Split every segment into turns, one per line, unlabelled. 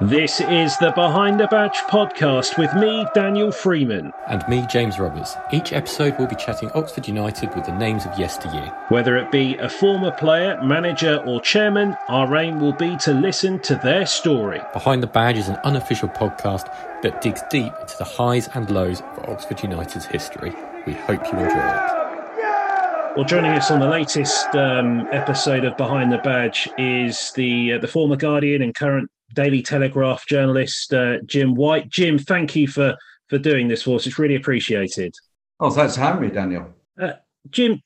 This is the Behind the Badge podcast with me, Daniel Freeman.
And me, James Roberts. Each episode we'll be chatting Oxford United with the names of yesteryear.
Whether it be a former player, manager, or chairman, our aim will be to listen to their story.
Behind the Badge is an unofficial podcast that digs deep into the highs and lows of Oxford United's history. We hope you enjoy it.
Well, joining us on the latest um, episode of Behind the Badge is the uh, the former Guardian and current Daily Telegraph journalist uh, Jim White. Jim, thank you for for doing this for us. It's really appreciated.
Oh, thanks for having me, Daniel.
Uh, Jim,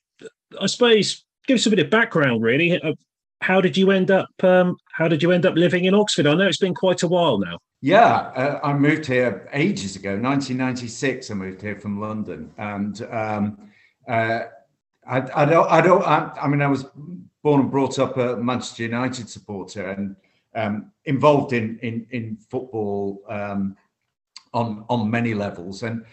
I suppose give us a bit of background, really. Uh, how did you end up? Um, how did you end up living in Oxford? I know it's been quite a while now.
Yeah, uh, I moved here ages ago, 1996. I moved here from London, and um, uh, I, I, don't, I don't, I, I mean, I was born and brought up a Manchester United supporter, and um, involved in in, in football um, on on many levels. And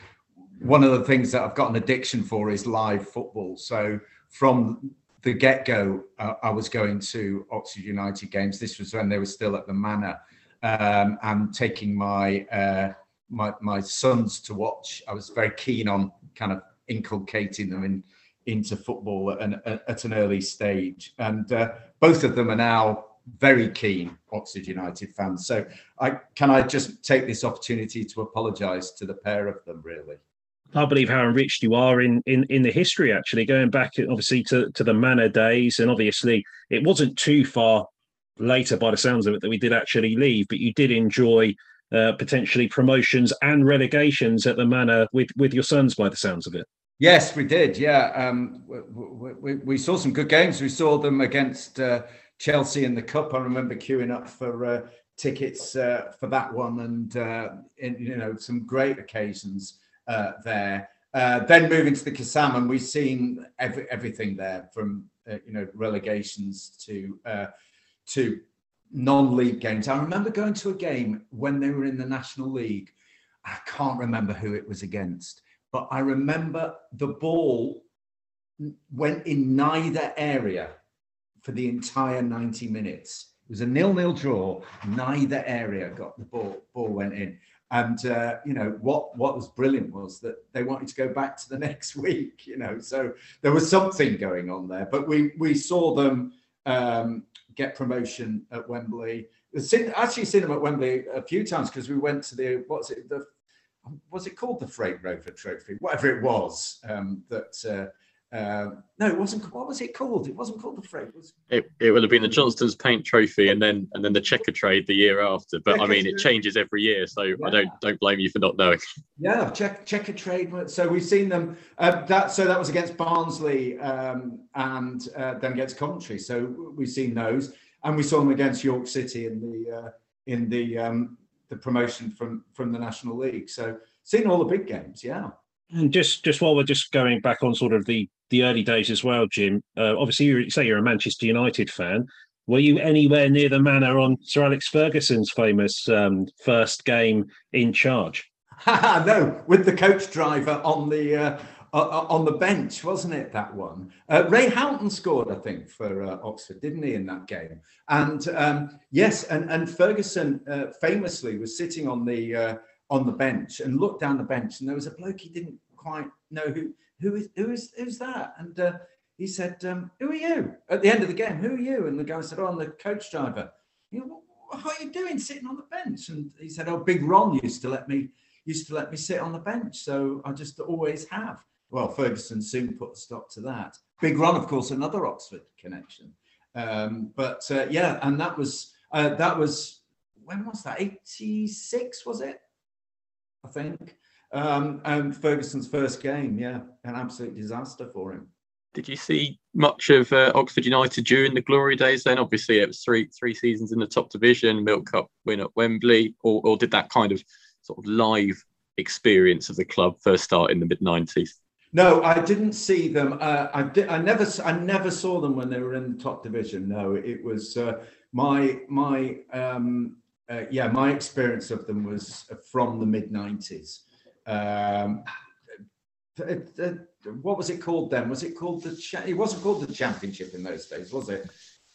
one of the things that I've got an addiction for is live football. So from the get go, uh, I was going to Oxford United games. This was when they were still at the Manor, um, and taking my uh, my my sons to watch. I was very keen on kind of inculcating them in into football at an, at an early stage, and uh, both of them are now very keen Oxford United fans. So I can I just take this opportunity to apologise to the pair of them, really.
I believe how enriched you are in, in, in the history, actually, going back obviously to, to the Manor days. And obviously, it wasn't too far later, by the sounds of it, that we did actually leave, but you did enjoy uh, potentially promotions and relegations at the Manor with, with your sons, by the sounds of it.
Yes, we did. Yeah. Um, we, we, we, saw some good games. We saw them against. Uh, Chelsea in the cup. I remember queuing up for uh, tickets uh, for that one, and uh, in, you know some great occasions uh, there. Uh, then moving to the Kassam, and we've seen every, everything there from uh, you know relegations to to non-league games. I remember going to a game when they were in the National League. I can't remember who it was against, but I remember the ball went in neither area for the entire 90 minutes. It was a nil-nil draw. Neither area got the ball. Ball went in, and uh, you know what? What was brilliant was that they wanted to go back to the next week. You know, so there was something going on there. But we we saw them um, get promotion at Wembley. Actually, seen them at Wembley a few times because we went to the what's it the was it called the Freight Rover Trophy, whatever it was um, that. Uh, uh, no, it wasn't. What was it called? It wasn't called the Freight. It, was...
it, it would have been the Johnstone's Paint Trophy, and then and then the Checkatrade the year after. But I mean, it changes every year, so yeah. I don't don't blame you for not knowing.
Yeah, check Trade. So we've seen them. Uh, that so that was against Barnsley um, and uh, then against Coventry. So we've seen those, and we saw them against York City in the uh, in the um, the promotion from from the National League. So seen all the big games. Yeah.
And just just while we're just going back on sort of the the early days as well, Jim. Uh, obviously, you say you're a Manchester United fan. Were you anywhere near the manor on Sir Alex Ferguson's famous um, first game in charge?
no, with the coach driver on the uh, uh, on the bench, wasn't it? That one. Uh, Ray Houghton scored, I think, for uh, Oxford, didn't he, in that game? And um, yes, and and Ferguson uh, famously was sitting on the on the bench and looked down the bench, and there was a bloke he didn't quite know who who is who is who's that? And uh, he said, um, "Who are you?" At the end of the game, "Who are you?" And the guy said, "Oh, I'm the coach driver." You know, what are you doing sitting on the bench? And he said, "Oh, Big Ron used to let me used to let me sit on the bench, so I just always have." Well, Ferguson soon put a stop to that. Big Ron, of course, another Oxford connection. Um, but uh, yeah, and that was uh, that was when was that? Eighty six was it? I think. Um, and Ferguson's first game, yeah, an absolute disaster for him.
Did you see much of uh, Oxford United during the glory days? Then, obviously, it was three three seasons in the top division, Milk Cup win at Wembley, or, or did that kind of sort of live experience of the club first start in the mid nineties?
No, I didn't see them. Uh, I did. I never. I never saw them when they were in the top division. No, it was uh, my my um, uh, yeah. My experience of them was from the mid nineties. Um, what was it called then? Was it called the? Cha- it wasn't called the championship in those days, was it?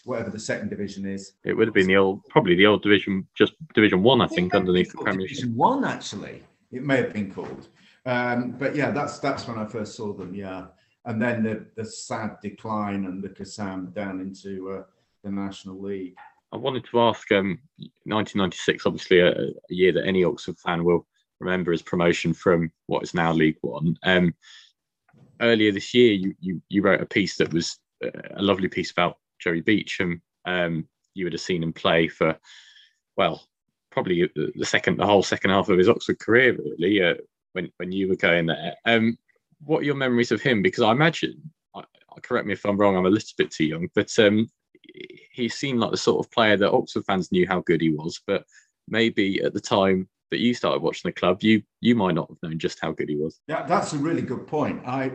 whatever the second division is.
It would have been the old, probably the old division, just Division One, I think, underneath the Premiership.
Division One, actually, it may have been called. Um, but yeah, that's that's when I first saw them. Yeah, and then the the sad decline and the Kassam down into uh, the National League.
I wanted to ask, um, 1996, obviously a, a, year that any Oxford fan will remember as promotion from what is now League One. Um, earlier this year, you, you, you wrote a piece that was uh, a lovely piece about Joey Beauchamp. Um, you would have seen him play for, well, probably the second, the whole second half of his Oxford career, really, uh, when when you were going there. Um, what are your memories of him? Because I imagine, I, correct me if I'm wrong, I'm a little bit too young, but um, he seemed like the sort of player that Oxford fans knew how good he was, but maybe at the time that you started watching the club, you you might not have known just how good he was.
Yeah, that's a really good point. I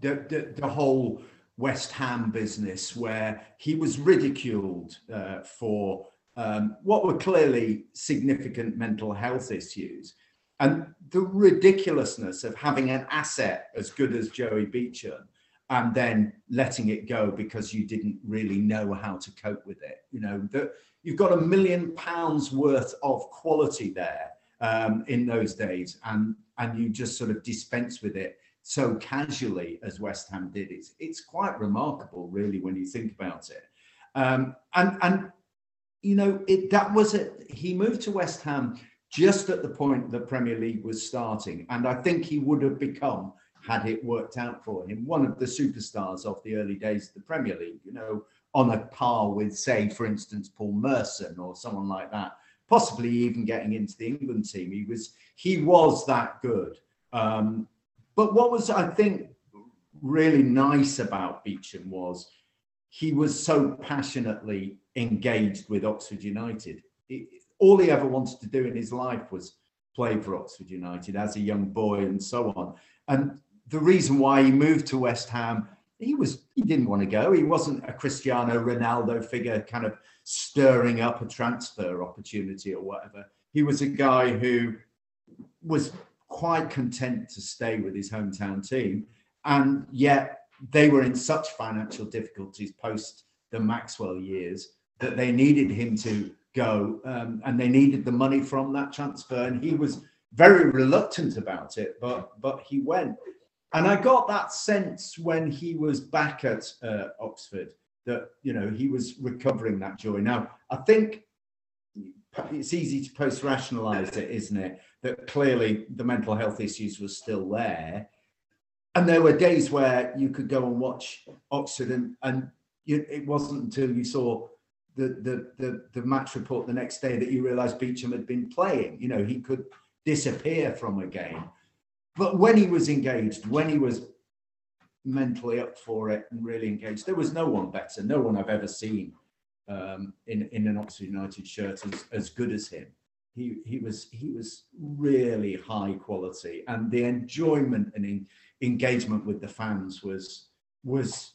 the the, the whole West Ham business where he was ridiculed uh, for um, what were clearly significant mental health issues. And the ridiculousness of having an asset as good as Joey Beauchamp and then letting it go because you didn't really know how to cope with it. You know, that you've got a million pounds worth of quality there um, in those days, and and you just sort of dispense with it so casually as West Ham did. It's it's quite remarkable, really, when you think about it. Um, and and you know, it that was it. He moved to West Ham just at the point the Premier League was starting, and I think he would have become had it worked out for him. One of the superstars of the early days of the Premier League, you know, on a par with, say, for instance, Paul Merson or someone like that, possibly even getting into the England team. He was he was that good. Um, but what was I think really nice about Beauchamp was he was so passionately engaged with Oxford United. It, all he ever wanted to do in his life was play for Oxford United as a young boy and so on. And the reason why he moved to West Ham, he was he didn't want to go. He wasn't a Cristiano Ronaldo figure, kind of stirring up a transfer opportunity or whatever. He was a guy who was quite content to stay with his hometown team, and yet they were in such financial difficulties post the Maxwell years that they needed him to go, um, and they needed the money from that transfer, and he was very reluctant about it, but but he went. And I got that sense when he was back at uh, Oxford that you know he was recovering that joy. Now I think it's easy to post rationalize it, isn't it? That clearly the mental health issues were still there, and there were days where you could go and watch Oxford, and and you, it wasn't until you saw the, the the the match report the next day that you realised Beauchamp had been playing. You know, he could disappear from a game but when he was engaged, when he was mentally up for it and really engaged, there was no one better, no one I've ever seen um, in in an Oxford United shirt as, as good as him. He he was he was really high quality, and the enjoyment and in, engagement with the fans was was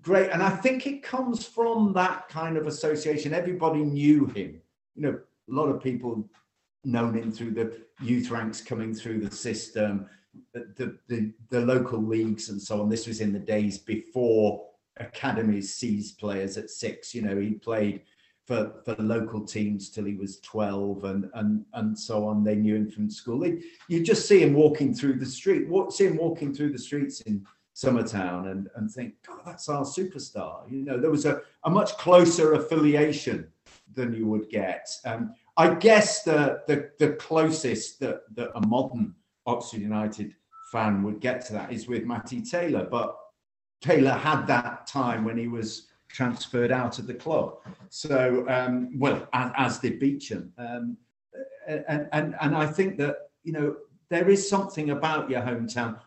great. And I think it comes from that kind of association. Everybody knew him. You know, a lot of people known him through the youth ranks coming through the system, the, the, the local leagues and so on. This was in the days before academies seized players at six. You know, he played for, for local teams till he was 12 and, and, and so on. They knew him from school. They, you just see him walking through the street, see him walking through the streets in Summertown and, and think, God, that's our superstar. You know, there was a, a much closer affiliation than you would get. Um, I guess the the, the closest that, that a modern Oxford United fan would get to that is with Matty Taylor, but Taylor had that time when he was transferred out of the club. So, um, well, as, as, did Beauchamp, Um, and, and, and I think that, you know, there is something about your hometown,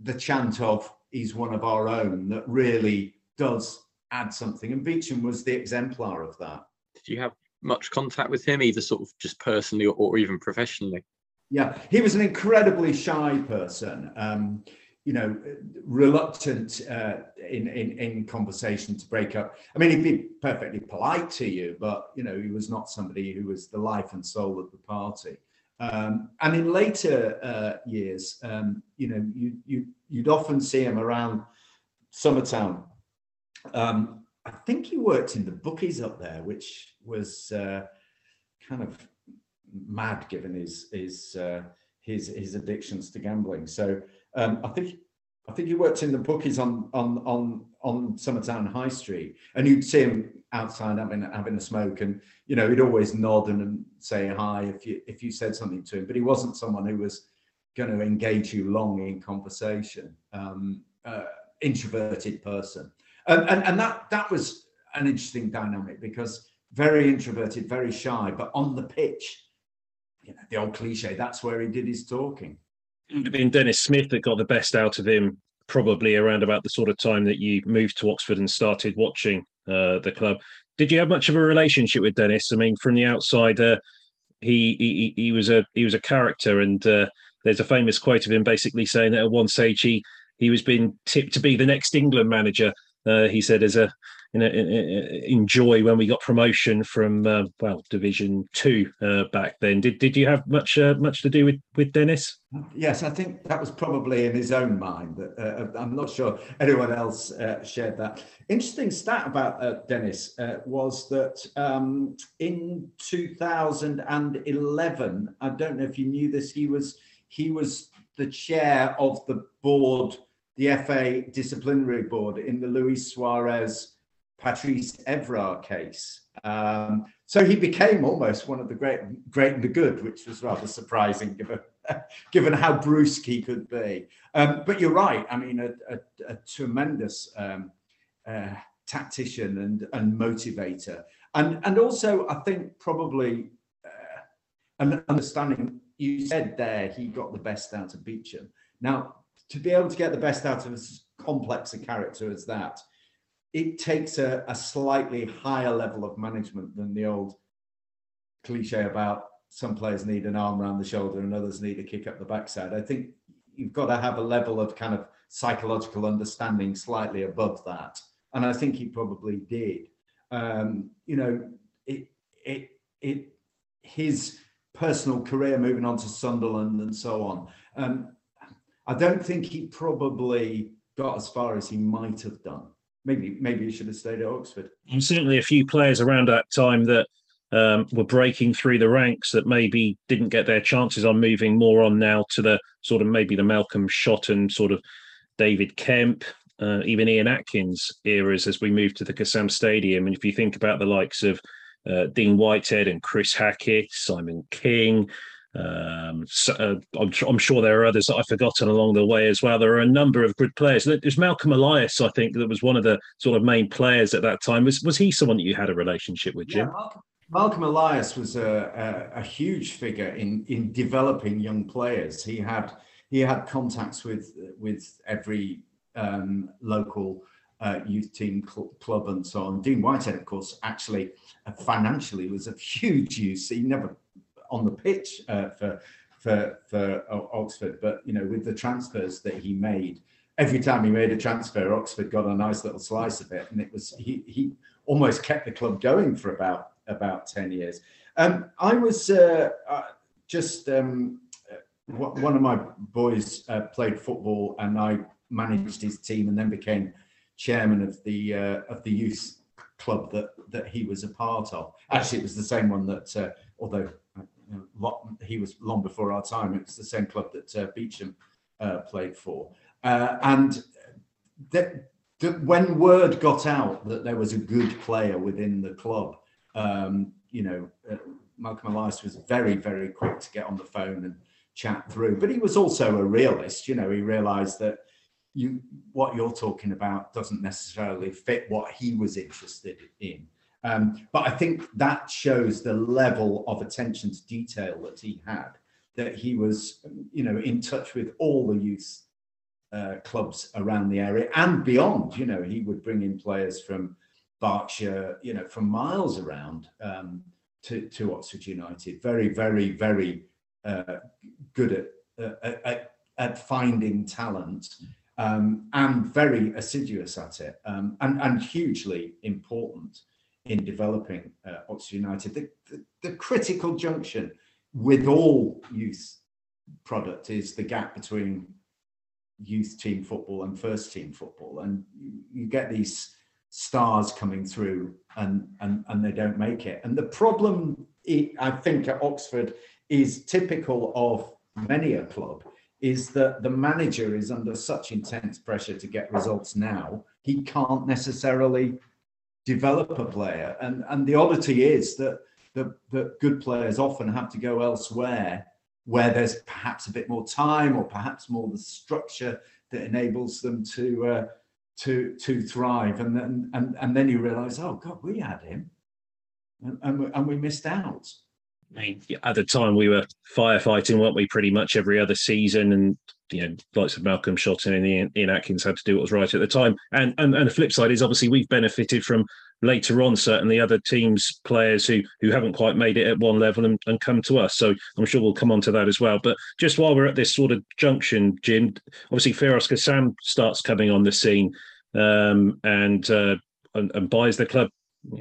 the chant of he's one of our own, that really does add something. And Beauchamp was the exemplar of that.
Did you have much contact with him, either sort of just personally or, or even professionally?
Yeah, he was an incredibly shy person. Um, you know, reluctant uh, in, in in conversation to break up. I mean, he'd be perfectly polite to you, but you know, he was not somebody who was the life and soul of the party. Um, and in later uh, years, um, you know, you, you you'd often see him around Summertown, um, I think he worked in the bookies up there, which was uh, kind of mad given his his uh, his his addictions to gambling. So um, I think I think he worked in the bookies on on on on Summertown High Street, and you'd see him outside having having a smoke, and you know he'd always nod and say hi if you if you said something to him. But he wasn't someone who was going to engage you long in conversation. Um, uh, introverted person, and, and and that that was an interesting dynamic because very introverted, very shy, but on the pitch, you know, the old cliche, that's where he did his talking.
It would have been Dennis Smith that got the best out of him, probably around about the sort of time that you moved to Oxford and started watching uh, the club. Did you have much of a relationship with Dennis? I mean, from the outside, uh, he, he he was a he was a character, and uh, there's a famous quote of him basically saying that at one stage he he was being tipped to be the next England manager. Uh, he said as a you know enjoy when we got promotion from uh, well Division Two uh, back then. Did did you have much uh, much to do with with Dennis?
Yes, I think that was probably in his own mind. That uh, I'm not sure anyone else uh, shared that. Interesting stat about uh, Dennis was that um, in 2011, I don't know if you knew this, he was he was the chair of the board, the FA disciplinary board in the Luis Suarez Patrice Evra case. Um, so he became almost one of the great, great and the good, which was rather surprising given, given how brusque he could be. Um, but you're right. I mean, a, a, a tremendous um, uh, tactician and, and motivator. And, and also, I think probably uh, an understanding, you said there, he got the best out of Beauchamp. Now, to be able to get the best out of as complex a character as that, it takes a, a slightly higher level of management than the old cliche about some players need an arm around the shoulder and others need a kick up the backside. I think you've got to have a level of kind of psychological understanding slightly above that. And I think he probably did. Um, you know, it, it, it, his personal career moving on to Sunderland and so on. Um, I don't think he probably got as far as he might have done maybe maybe he should have stayed at Oxford.
And certainly a few players around that time that um, were breaking through the ranks that maybe didn't get their chances on moving more on now to the sort of maybe the Malcolm Shotton and sort of David Kemp, uh, even Ian Atkins eras as we move to the Kassam Stadium. And if you think about the likes of uh, Dean Whitehead and Chris Hackett, Simon King, um, so, uh, I'm, I'm, sure there are others that I've forgotten along the way as well. There are a number of good players. There's Malcolm Elias, I think, that was one of the sort of main players at that time. Was was he someone that you had a relationship with, Jim?
Yeah, Malcolm, Malcolm Elias was a, a, a, huge figure in in developing young players. He had he had contacts with with every um, local uh, youth team cl- club and so on. Dean Whitehead, of course, actually uh, financially was of huge use. He never on the pitch uh, for for for Oxford, but you know with the transfers that he made, every time he made a transfer, Oxford got a nice little slice of it, and it was he he almost kept the club going for about about ten years. Um, I was uh, uh, just um, uh, one of my boys uh, played football, and I managed his team, and then became chairman of the uh, of the youth club that that he was a part of. Actually, it was the same one that, uh, although he was long before our time. It was the same club that uh, Beauchamp uh, played for. Uh, and that, that when word got out that there was a good player within the club, um, you know, uh, Malcolm Elias was very, very quick to get on the phone and chat through. But he was also a realist. You know, he realised that you what you're talking about doesn't necessarily fit what he was interested in. Um, but I think that shows the level of attention to detail that he had, that he was, you know, in touch with all the youth uh, clubs around the area and beyond. You know, he would bring in players from Berkshire, you know, from miles around um, to, to Oxford United. Very, very, very uh, good at, uh, at, at finding talent. Um, and very assiduous at it um, and, and hugely important in developing uh, Oxford United. The, the, the, critical junction with all youth product is the gap between youth team football and first team football. And you, you get these stars coming through and and and they don't make it. And the problem I think at Oxford is typical of many a club is that the manager is under such intense pressure to get results now he can't necessarily develop a player. And and the oddity is that the, the good players often have to go elsewhere where there's perhaps a bit more time or perhaps more the structure that enables them to uh, to to thrive. And then and, and then you realize oh god we had him. And, and, we, and we missed out
I mean, at the time we were firefighting, weren't we? Pretty much every other season, and you know, likes of Malcolm Shotton and Ian, Ian, Atkins had to do what was right at the time. And, and and the flip side is obviously we've benefited from later on certainly other teams players who who haven't quite made it at one level and, and come to us. So I'm sure we'll come on to that as well. But just while we're at this sort of junction, Jim, obviously Firoz Kassam starts coming on the scene um, and, uh, and, and buys the club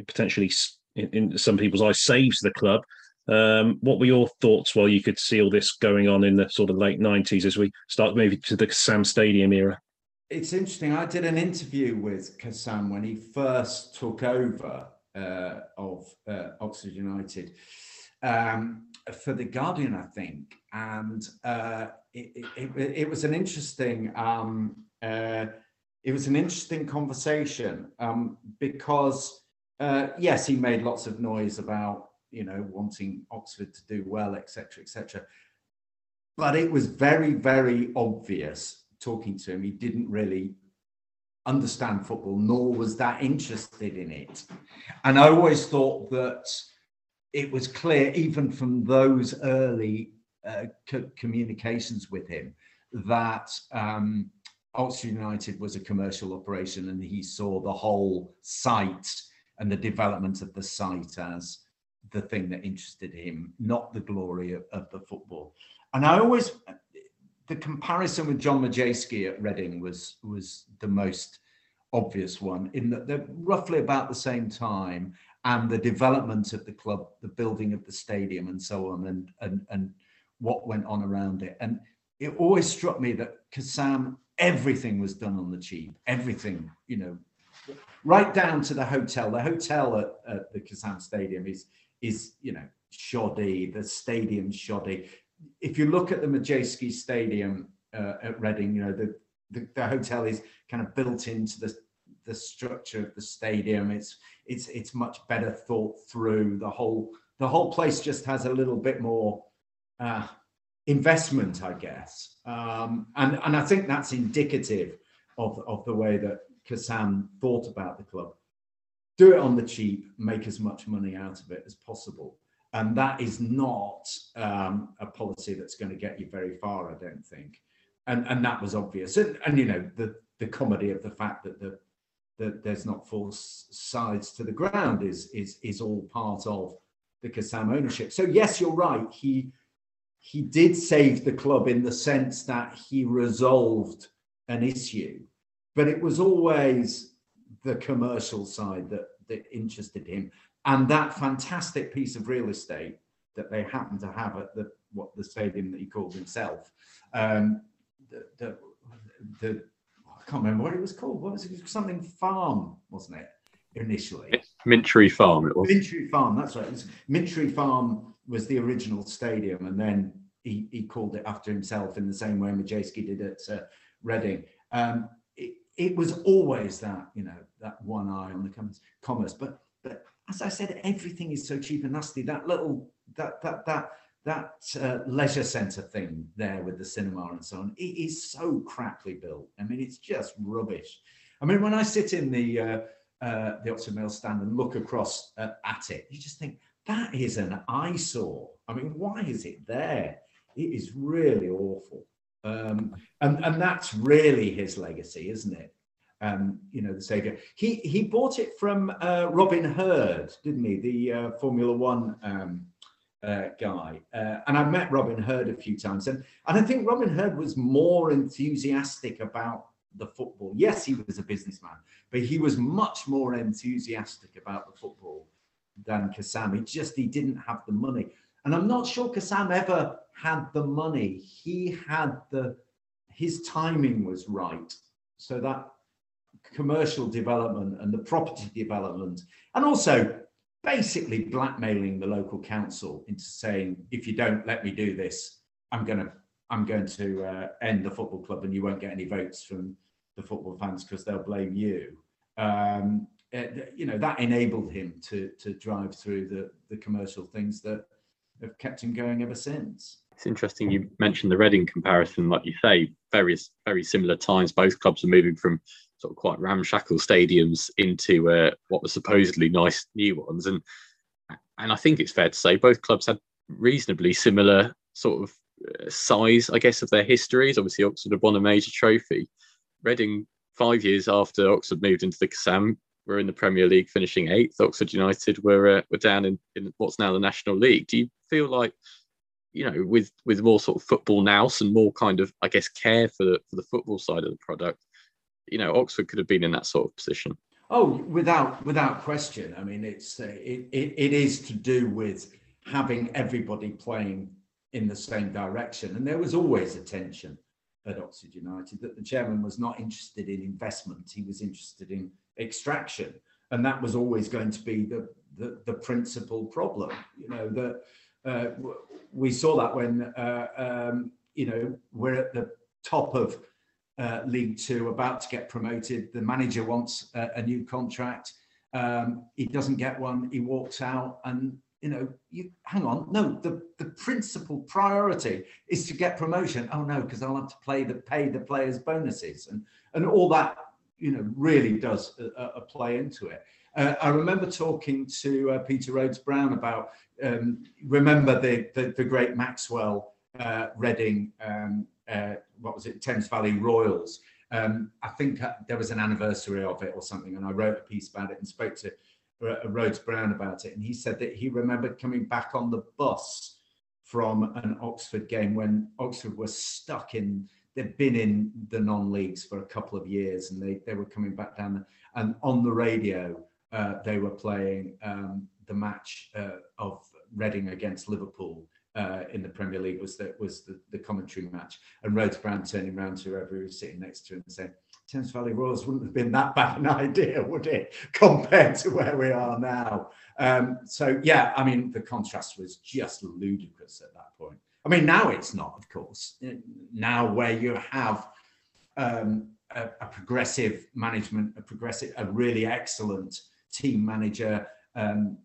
potentially in, in some people's eyes saves the club. Um, what were your thoughts while you could see all this going on in the sort of late 90s as we start moving to the Kassam Stadium era?
It's interesting. I did an interview with Kassam when he first took over uh, of uh, Oxford United um, for The Guardian, I think. And uh, it, it, it, was an interesting. Um, uh, it was an interesting conversation um, because uh, yes, he made lots of noise about you know, wanting Oxford to do well, etc., etc. But it was very, very obvious talking to him. He didn't really understand football, nor was that interested in it. And I always thought that it was clear, even from those early uh, co- communications with him, that um, Oxford United was a commercial operation, and he saw the whole site and the development of the site as the thing that interested him, not the glory of, of the football. And I always, the comparison with John Madejski at Reading was was the most obvious one in that they're roughly about the same time and the development of the club, the building of the stadium and so on and and and what went on around it. And it always struck me that Kassam, everything was done on the cheap, everything, you know, right down to the hotel. The hotel at, at the Kassam Stadium is is, you know, shoddy, the stadium shoddy. If you look at the Madejski Stadium uh, at Reading, you know, the, the, the hotel is kind of built into the the structure of the stadium. It's it's it's much better thought through. The whole the whole place just has a little bit more uh, investment, I guess. Um, and and I think that's indicative of of the way that Kassam thought about the club do it on the cheap, make as much money out of it as possible. And that is not um, a policy that's going to get you very far, I don't think. And and that was obvious. And, and you know the the comedy of the fact that the that there's not four sides to the ground is is is all part of the Kassam ownership. So yes, you're right. He he did save the club in the sense that he resolved an issue, but it was always the commercial side that that interested him, and that fantastic piece of real estate that they happened to have at the what the stadium that he called himself. Um, the, the, the I can't remember what it was called. What was it? Something Farm, wasn't it? Initially,
Minchery Farm. It was
Minchery Farm. That's right. It Minchery Farm was the original stadium, and then he, he called it after himself in the same way Madejski did at uh, Reading. Um, it was always that you know that one eye on the commerce but but as i said everything is so cheap and nasty. That little that that that that uh, leisure centre thing there with the cinema and so on it is so craply built. I mean it's just rubbish. I mean when i sit in the uh, uh, the Oxford Mail stand and look across uh, at it you just think that is an eyesore. I mean why is it there? It is really awful um, and and that's really his legacy, isn't it? Um, you know, the savior. He he bought it from uh, Robin Herd, didn't he? The uh, Formula One um, uh, guy. Uh, and I've met Robin Herd a few times, and and I think Robin Herd was more enthusiastic about the football. Yes, he was a businessman, but he was much more enthusiastic about the football than Kassam. He just he didn't have the money. And I'm not sure Kassam ever had the money. He had the his timing was right. So that commercial development and the property development, and also basically blackmailing the local council into saying, if you don't let me do this, I'm going to I'm going to uh, end the football club and you won't get any votes from the football fans because they'll blame you. Um, it, you know that enabled him to to drive through the the commercial things that have kept him going ever since.
It's interesting you mentioned the Reading comparison, like you say, various very similar times. Both clubs are moving from sort of quite ramshackle stadiums into uh, what were supposedly nice new ones, and and I think it's fair to say both clubs had reasonably similar sort of uh, size, I guess, of their histories. Obviously, Oxford had won a major trophy. Reading, five years after Oxford moved into the Kassam, were in the Premier League, finishing eighth. Oxford United were uh, were down in, in what's now the National League. Do you feel like you know, with with more sort of football nous and more kind of, I guess, care for the for the football side of the product, you know, Oxford could have been in that sort of position.
Oh, without without question. I mean, it's uh, it, it it is to do with having everybody playing in the same direction, and there was always a tension at Oxford United that the chairman was not interested in investment; he was interested in extraction, and that was always going to be the the, the principal problem. You know that uh, we saw that when uh, um, you know we're at the top of uh, League Two, about to get promoted. The manager wants a, a new contract. Um, he doesn't get one. He walks out, and you know, you hang on. No, the the principal priority is to get promotion. Oh no, because I'll have to play the pay the players bonuses and and all that. You know, really does a, a play into it. Uh, I remember talking to uh, Peter Rhodes Brown about um, remember the, the, the great Maxwell uh, Reading um, uh, what was it Thames Valley Royals. Um, I think uh, there was an anniversary of it or something, and I wrote a piece about it and spoke to uh, Rhodes Brown about it, and he said that he remembered coming back on the bus from an Oxford game when Oxford was stuck in they've been in the non-leagues for a couple of years and they, they were coming back down and on the radio uh, they were playing um, the match uh, of Reading against Liverpool uh, in the Premier League was that was the, the commentary match, and Rhodes Brown turning around to whoever was sitting next to him and saying, "Thames Valley Royals wouldn't have been that bad an idea, would it, compared to where we are now?" Um, so yeah, I mean the contrast was just ludicrous at that point. I mean now it's not, of course. Now where you have um, a, a progressive management, a progressive, a really excellent team manager. Um,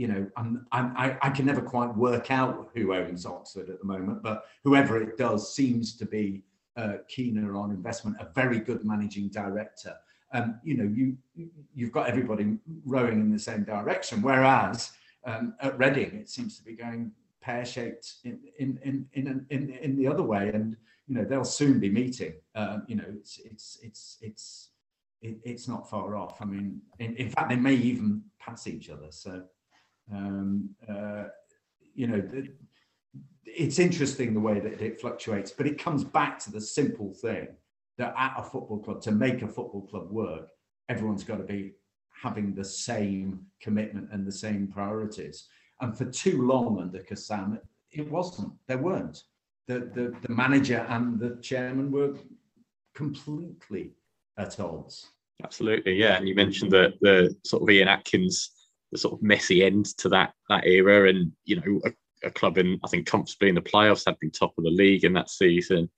you know, I'm, I'm, I, I can never quite work out who owns Oxford at the moment, but whoever it does seems to be uh, keener on investment. A very good managing director. Um, you know, you you've got everybody rowing in the same direction. Whereas um, at Reading, it seems to be going pear-shaped in in in in in, in the other way, and you know they'll soon be meeting. Um, you know, it's it's it's it's it, it's not far off. I mean, in, in, fact, they may even pass each other. So, um, uh, you know, it's interesting the way that it fluctuates, but it comes back to the simple thing that at a football club, to make a football club work, everyone's got to be having the same commitment and the same priorities. And for too long under Kassam, it wasn't. There weren't. The, the, the manager and the chairman were completely at odds.
Absolutely, yeah. And you mentioned the the sort of Ian Atkins, the sort of messy end to that that era, and you know a, a club in I think comfortably in the playoffs had been top of the league in that season.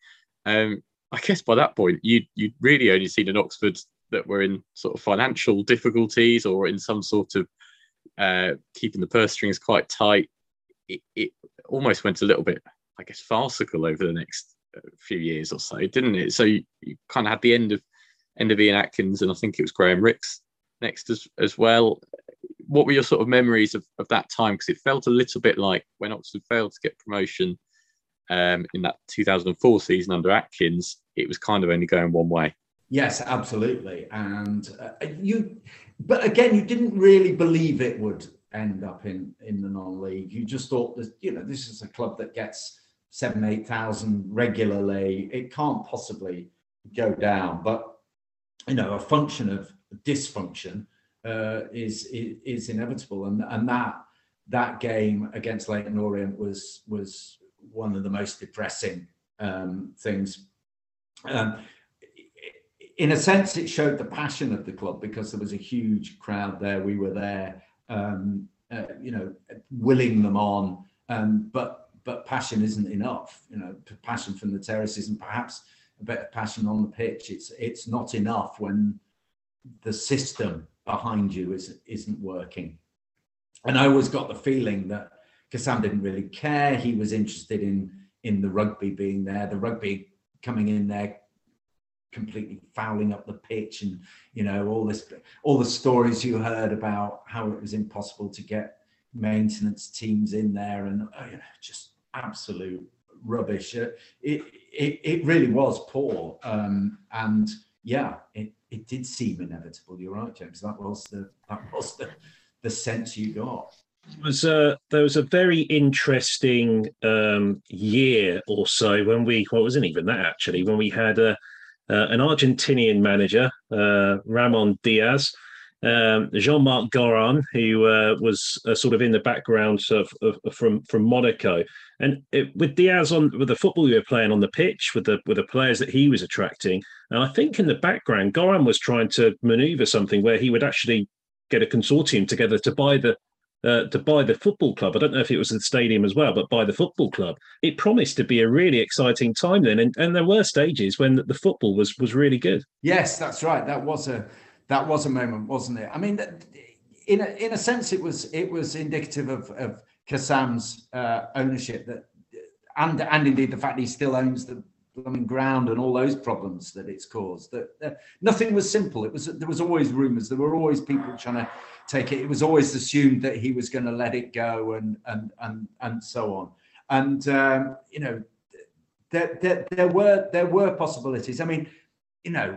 Um, I guess by that point you you'd really only seen an Oxford that were in sort of financial difficulties or in some sort of uh, keeping the purse strings quite tight. It, it almost went a little bit, I guess, farcical over the next uh, few years or so, didn't it? So you, you kind of had the end of end of Ian Atkins, and I think it was Graham Rix next as, as well. What were your sort of memories of, of that time? Because it felt a little bit like when Oxford failed to get promotion um, in that 2004 season under Atkins, it was kind of only going one way.
Yes, absolutely. And uh, you, but again, you didn't really believe it would end up in in the non-league. You just thought that you know this is a club that gets seven, eight thousand regularly. It can't possibly go down. But you know, a function of dysfunction uh, is, is, is inevitable, and and that that game against Leyton Orient was was one of the most depressing um, things. Um, in a sense, it showed the passion of the club because there was a huge crowd there. We were there, um, uh, you know, willing them on. Um, but but passion isn't enough. You know, passion from the terraces and perhaps of passion on the pitch. It's it's not enough when the system behind you is isn't working. And I always got the feeling that Kassam didn't really care. He was interested in in the rugby being there, the rugby coming in there completely fouling up the pitch and you know all this all the stories you heard about how it was impossible to get maintenance teams in there and uh, you know, just absolute rubbish. Uh, it, it it really was poor um, and yeah it it did seem inevitable. You're right james. That was the that was the the sense you got.
It was a there was a very interesting um, year or so when we well, it wasn't even that actually when we had a uh, an Argentinian manager uh, Ramon Diaz um, Jean-Marc Goiran who uh, was uh, sort of in the background of, of, from from Monaco and it, with Diaz on with the football we were playing on the pitch with the with the players that he was attracting and I think in the background Goiran was trying to maneuver something where he would actually get a consortium together to buy the uh, to buy the football club. I don't know if it was the stadium as well, but buy the football club. It promised to be a really exciting time then, and, and there were stages when the football was was really good.
Yes, that's right. That was a that was a moment, wasn't it? I mean, in a, in a sense, it was it was indicative of of Kassam's uh, ownership that, and and indeed the fact he still owns the blooming ground and all those problems that it's caused. That uh, nothing was simple. It was there was always rumours. There were always people trying to take it. It was always assumed that he was going to let it go and and and and so on. And um, you know, there, there there were there were possibilities. I mean, you know,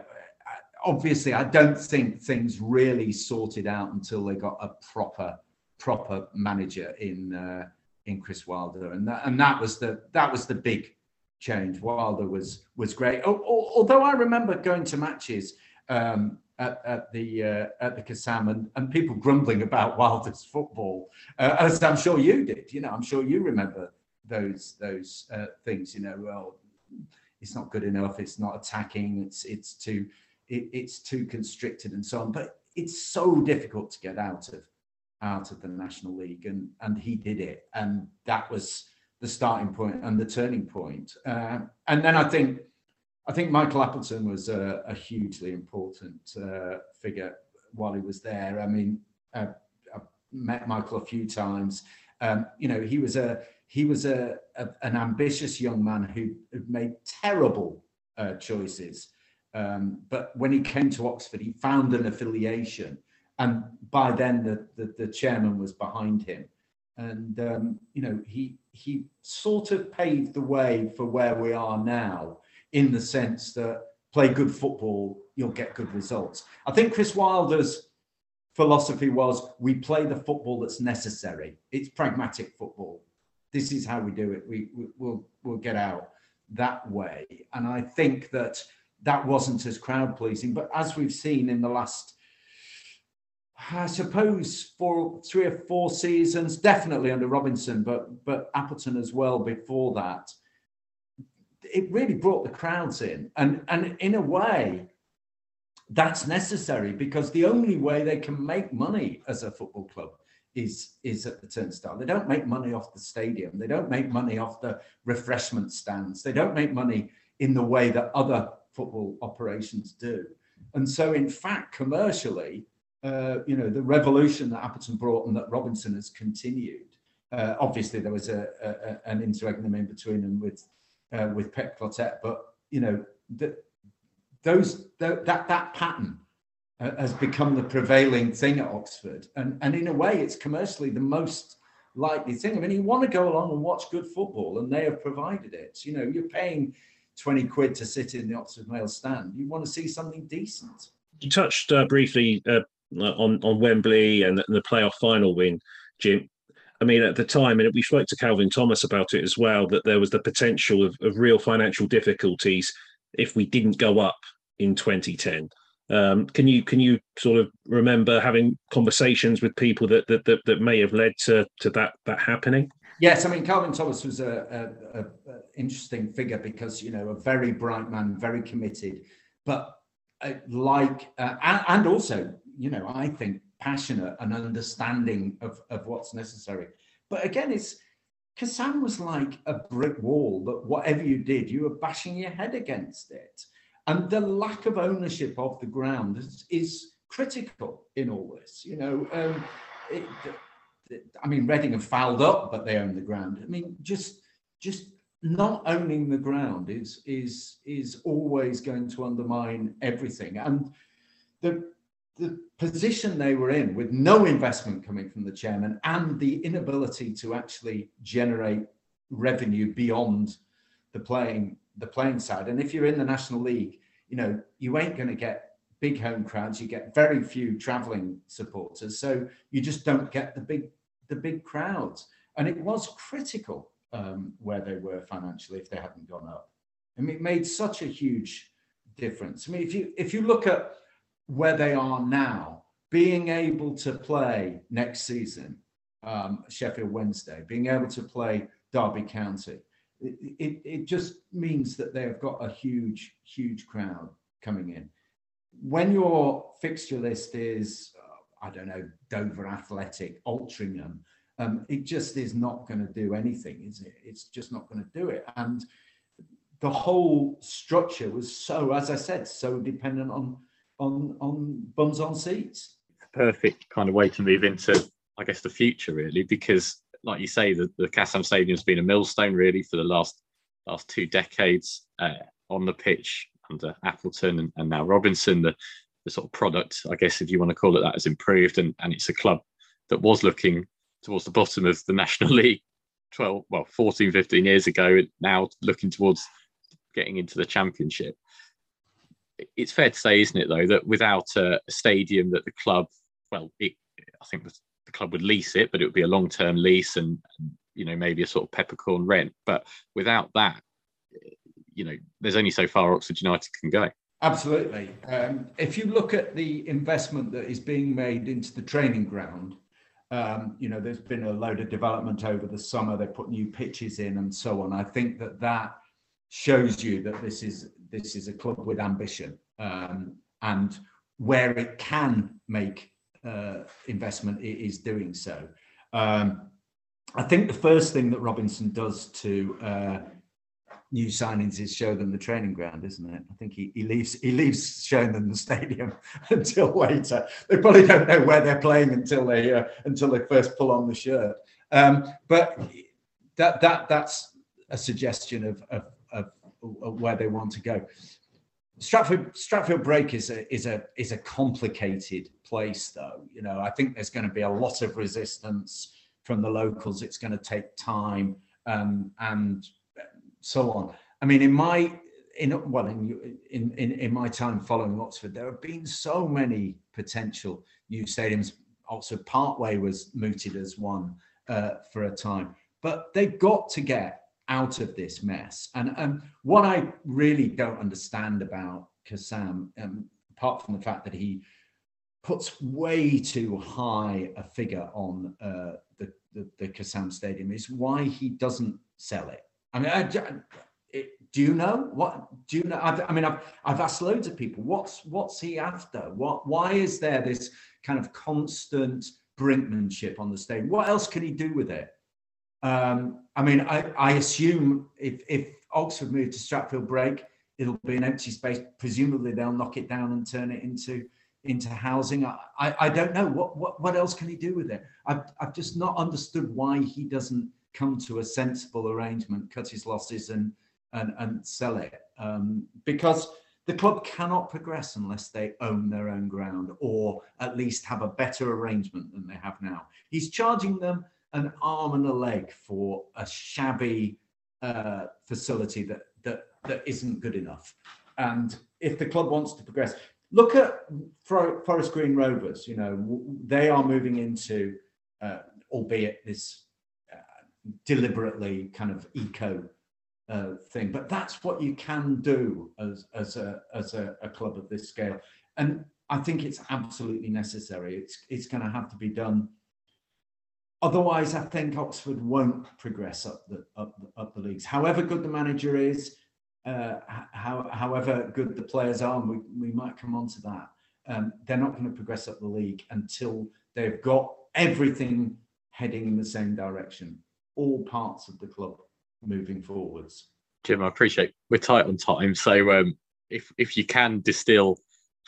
obviously, I don't think things really sorted out until they got a proper proper manager in uh, in Chris Wilder, and that and that was the that was the big change. Wilder was was great. Although I remember going to matches um, at, at, the uh, at the Kassam and, and people grumbling about Wilder's football, uh, as I'm sure you did. You know, I'm sure you remember those those uh, things. You know, well, it's not good enough. It's not attacking. It's it's too it, it's too constricted and so on. But it's so difficult to get out of out of the National League, and and he did it, and that was the starting point and the turning point. Uh, and then I think I think Michael Appleton was a, a hugely important uh, figure while he was there. I mean, uh, I met Michael a few times. Um, you know, he was a he was a, a an ambitious young man who made terrible uh, choices. Um, but when he came to Oxford, he found an affiliation, and by then the, the, the chairman was behind him, and um, you know he he sort of paved the way for where we are now in the sense that play good football, you'll get good results. I think Chris Wilder's philosophy was we play the football that's necessary. It's pragmatic football. This is how we do it. We, we will we'll get out that way. And I think that that wasn't as crowd pleasing. But as we've seen in the last I suppose for three or four seasons, definitely under Robinson, but but Appleton as well before that. It really brought the crowds in, and and in a way, that's necessary because the only way they can make money as a football club is is at the turnstile. They don't make money off the stadium. They don't make money off the refreshment stands. They don't make money in the way that other football operations do. And so, in fact, commercially, uh, you know, the revolution that Appleton brought and that Robinson has continued. Uh, obviously, there was a, a, an interregnum in between them with uh, with Pep Clotet, but you know, the, those the, that that pattern uh, has become the prevailing thing at Oxford, and and in a way, it's commercially the most likely thing. I mean, you want to go along and watch good football, and they have provided it. You know, you're paying twenty quid to sit in the Oxford Mail stand. You want to see something decent.
You touched uh, briefly uh, on on Wembley and the, playoff final win, Jim. I mean, at the time, and we spoke to Kelvin Thomas about it as well, that there was the potential of, of real financial difficulties if we didn't go up in 2010. Um, can you can you sort of remember having conversations with people that that that, that may have led to to that that happening?
Yes, I mean Kelvin Thomas was a, a, a, interesting figure because you know a very bright man, very committed, but uh, like, uh, and, and, also, you know, I think passionate and understanding of, of what's necessary. But again, it's Kassam was like a brick wall that whatever you did, you were bashing your head against it. And the lack of ownership of the ground is, is critical in all this. You know, um, it, I mean, Reading have fouled up, but they own the ground. I mean, just just not owning the ground is is is always going to undermine everything. And the the position they were in, with no investment coming from the chairman and the inability to actually generate revenue beyond the playing the playing side. And if you're in the National League, you know you ain't going to get big home crowds. You get very few travelling supporters, so you just don't get the big the big crowds. And it was critical um, where they were financially if they hadn't gone up. I mean, it made such a huge difference. I mean, if you if you look at where they are now, being able to play next season, um, Sheffield Wednesday, being able to play Derby County, it, it, it just means that they have got a huge, huge crowd coming in. When your fixture list is I don't know, Dover Athletic, Altrincham, um, it just is not going to do anything, is it? It's just not going to do it. And the whole structure was so, as I said, so dependent on on on bums on seats.
Perfect kind of way to move into, I guess, the future really, because like you say, the, the Kassam Stadium's been a millstone really for the last last two decades uh, on the pitch under Appleton and, and now Robinson. The the sort of product, I guess, if you want to call it that, has improved. And, and it's a club that was looking towards the bottom of the National League 12, well, 14, 15 years ago, and now looking towards getting into the Championship. It's fair to say, isn't it, though, that without a, stadium that the club, well, it, I think the, the, club would lease it, but it would be a long term lease and, and, you know, maybe a sort of peppercorn rent. But without that, you know, there's only so far Oxford United can go.
Absolutely. Um, if you look at the investment that is being made into the training ground, um, you know, there's been a load of development over the summer. They put new pitches in and so on. I think that that shows you that this is this is a club with ambition um, and where it can make uh, investment, it is doing so. Um, I think the first thing that Robinson does to uh, new signings is show them the training ground, isn't it? I think he, he leaves he leaves showing them the stadium until later. They probably don't know where they're playing until they uh, until they first pull on the shirt. Um, but that that that's a suggestion of, of, of, of where they want to go. Stratford Stratfield Brake is a is a is a complicated place, though. You know, I think there's going to be a lot of resistance from the locals. It's going to take time, um, and so on. I mean, in my in well in in in, in my time following Oxford, there have been so many potential new stadiums. Also, Parkway was mooted as one uh, for a time, but they've got to get out of this mess. And um, what I really don't understand about Kassam, um, apart from the fact that he puts way too high a figure on uh, the, the, the Kassam Stadium, is why he doesn't sell it. I mean, I, do you know what? Do you know? I've, i mean, I've I've asked loads of people. What's what's he after? What? Why is there this kind of constant brinkmanship on the stage? What else can he do with it? Um, I mean, I, I assume if if Oxford move to Stratfield Brake, it'll be an empty space. Presumably, they'll knock it down and turn it into into housing. I, I, I don't know what, what what else can he do with it. I've I've just not understood why he doesn't come to a sensible arrangement, cut his losses and and, and sell it. Um, because the club cannot progress unless they own their own ground or at least have a better arrangement than they have now. He's charging them an arm and a leg for a shabby uh, facility that, that that isn't good enough. And if the club wants to progress, look at Forest Green Rovers. You know they are moving into, uh, albeit this deliberately kind of eco uh, thing. But that's what you can do as as a as a, a, club of this scale, and I think it's absolutely necessary. It's it's going to have to be done. Otherwise, I think Oxford won't progress up the up, up the leagues. However good the manager is, uh, how, however good the players are, and we, we might come on to that, um, they're not going to progress up the league until they've got everything heading in the same direction, all parts of the club moving forwards.
Jim, I appreciate we're tight on time, so um, if if you can distill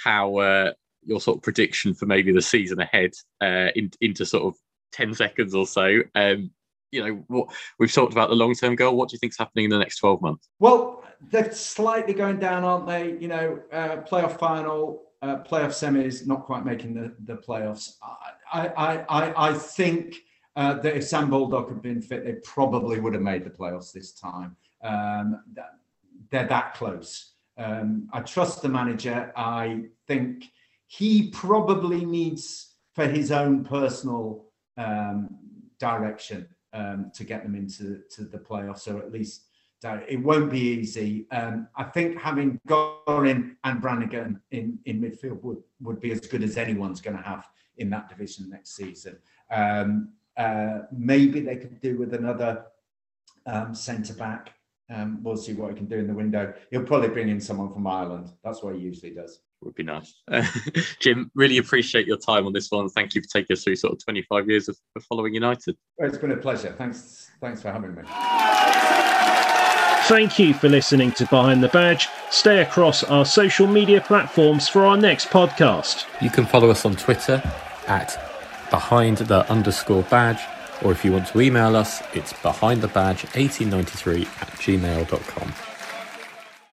how uh, your sort of prediction for maybe the season ahead uh, in, into sort of ten seconds or so, um, you know, what we've talked about the long term goal. What do you think's happening in the next twelve months?
Well, they're slightly going down, aren't they? You know, uh, playoff final, uh, playoff semis, not quite making the, the playoffs. I, I, I, I think uh, that if Sam Baldock had been fit, they probably would have made the playoffs this time. Um, they're that close. Um, I trust the manager. I think he probably needs, for his own personal um, direction, um, to get them into to the playoffs, or at least it won't be easy. Um, I think having Gorrin and Brannagan in, in midfield would, would be as good as anyone's going to have in that division next season. Um, uh, maybe they could do with another um, centre back. Um, we'll see what he can do in the window. He'll probably bring in someone from Ireland. That's what he usually does.
Would be nice. Uh, Jim, really appreciate your time on this one. Thank you for taking us through sort of 25 years of, of following United.
Well, it's been a pleasure. Thanks, thanks for having me.
Thank you for listening to Behind the Badge. Stay across our social media platforms for our next podcast.
You can follow us on Twitter at behind the underscore badge, or if you want to email us, it's behindthebadge1893 at gmail.com.